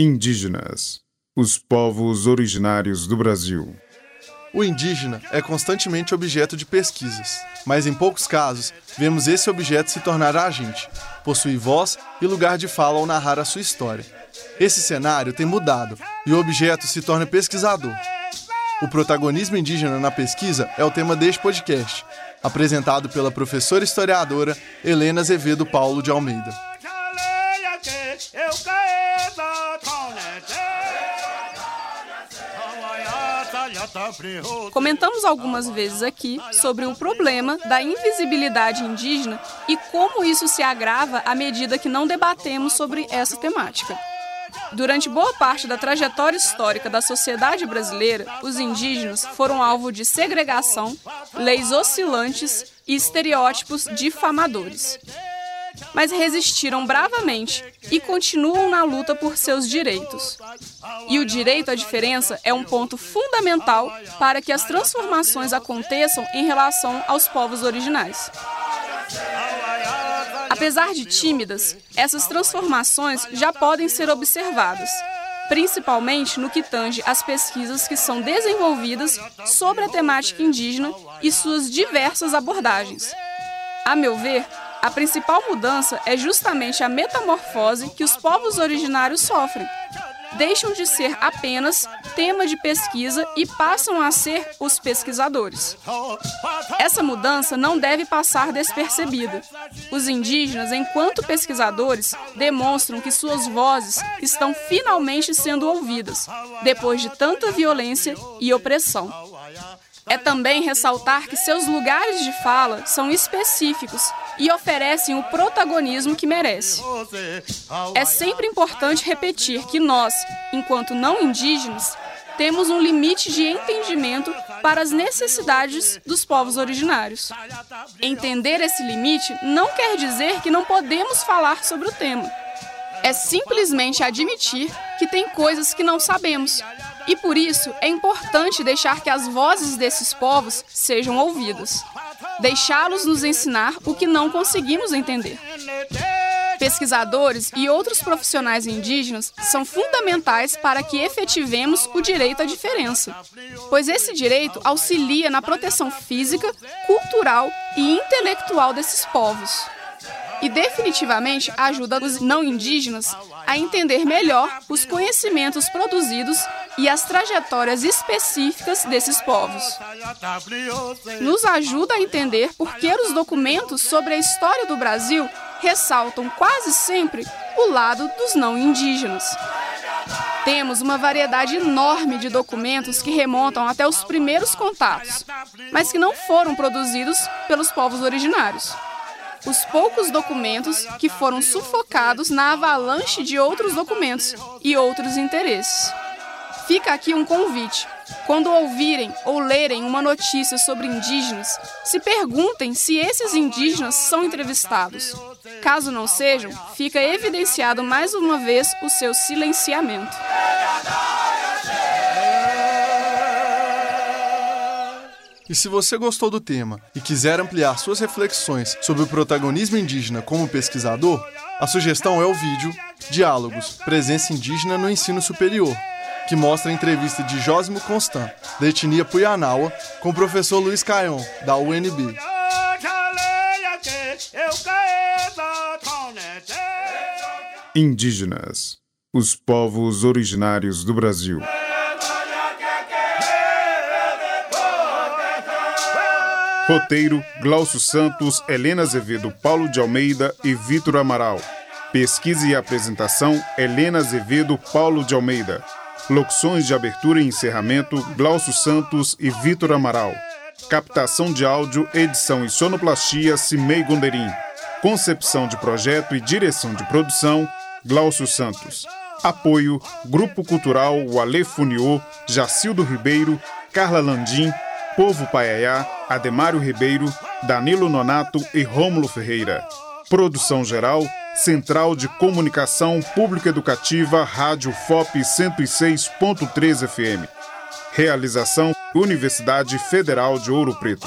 Indígenas, os povos originários do Brasil. O indígena é constantemente objeto de pesquisas, mas em poucos casos vemos esse objeto se tornar agente, possuir voz e lugar de fala ao narrar a sua história. Esse cenário tem mudado e o objeto se torna pesquisador. O protagonismo indígena na pesquisa é o tema deste podcast, apresentado pela professora historiadora Helena Azevedo Paulo de Almeida. Comentamos algumas vezes aqui sobre o problema da invisibilidade indígena e como isso se agrava à medida que não debatemos sobre essa temática. Durante boa parte da trajetória histórica da sociedade brasileira, os indígenas foram alvo de segregação, leis oscilantes e estereótipos difamadores mas resistiram bravamente e continuam na luta por seus direitos. E o direito à diferença é um ponto fundamental para que as transformações aconteçam em relação aos povos originais. Apesar de tímidas, essas transformações já podem ser observadas, principalmente no que tange às pesquisas que são desenvolvidas sobre a temática indígena e suas diversas abordagens. A meu ver, a principal mudança é justamente a metamorfose que os povos originários sofrem. Deixam de ser apenas tema de pesquisa e passam a ser os pesquisadores. Essa mudança não deve passar despercebida. Os indígenas, enquanto pesquisadores, demonstram que suas vozes estão finalmente sendo ouvidas, depois de tanta violência e opressão. É também ressaltar que seus lugares de fala são específicos e oferecem o protagonismo que merece. É sempre importante repetir que nós, enquanto não indígenas, temos um limite de entendimento para as necessidades dos povos originários. Entender esse limite não quer dizer que não podemos falar sobre o tema. É simplesmente admitir que tem coisas que não sabemos e por isso é importante deixar que as vozes desses povos sejam ouvidas. Deixá-los nos ensinar o que não conseguimos entender. Pesquisadores e outros profissionais indígenas são fundamentais para que efetivemos o direito à diferença, pois esse direito auxilia na proteção física, cultural e intelectual desses povos e definitivamente ajuda os não indígenas a entender melhor os conhecimentos produzidos e as trajetórias específicas desses povos. Nos ajuda a entender por que os documentos sobre a história do Brasil ressaltam quase sempre o lado dos não indígenas. Temos uma variedade enorme de documentos que remontam até os primeiros contatos, mas que não foram produzidos pelos povos originários os poucos documentos que foram sufocados na avalanche de outros documentos e outros interesses. Fica aqui um convite. Quando ouvirem ou lerem uma notícia sobre indígenas, se perguntem se esses indígenas são entrevistados. Caso não sejam, fica evidenciado mais uma vez o seu silenciamento. E se você gostou do tema e quiser ampliar suas reflexões sobre o protagonismo indígena como pesquisador, a sugestão é o vídeo Diálogos Presença Indígena no Ensino Superior, que mostra a entrevista de Jósimo Constant, da etnia Puyanawa, com o professor Luiz Caion, da UNB. Indígenas, os povos originários do Brasil. Roteiro: Glaucio Santos, Helena Azevedo, Paulo de Almeida e Vitor Amaral. Pesquisa e apresentação: Helena Azevedo, Paulo de Almeida. Locuções de abertura e encerramento: Glaucio Santos e Vitor Amaral. Captação de áudio, edição e sonoplastia: Cimei Gonderim. Concepção de projeto e direção de produção: Glaucio Santos. Apoio: Grupo Cultural Wale Funiô, Jacildo Ribeiro, Carla Landim, Povo Paiaiá, Ademário Ribeiro, Danilo Nonato e Rômulo Ferreira. Produção geral, Central de Comunicação Pública Educativa, Rádio FOP 106.3 FM. Realização Universidade Federal de Ouro Preto.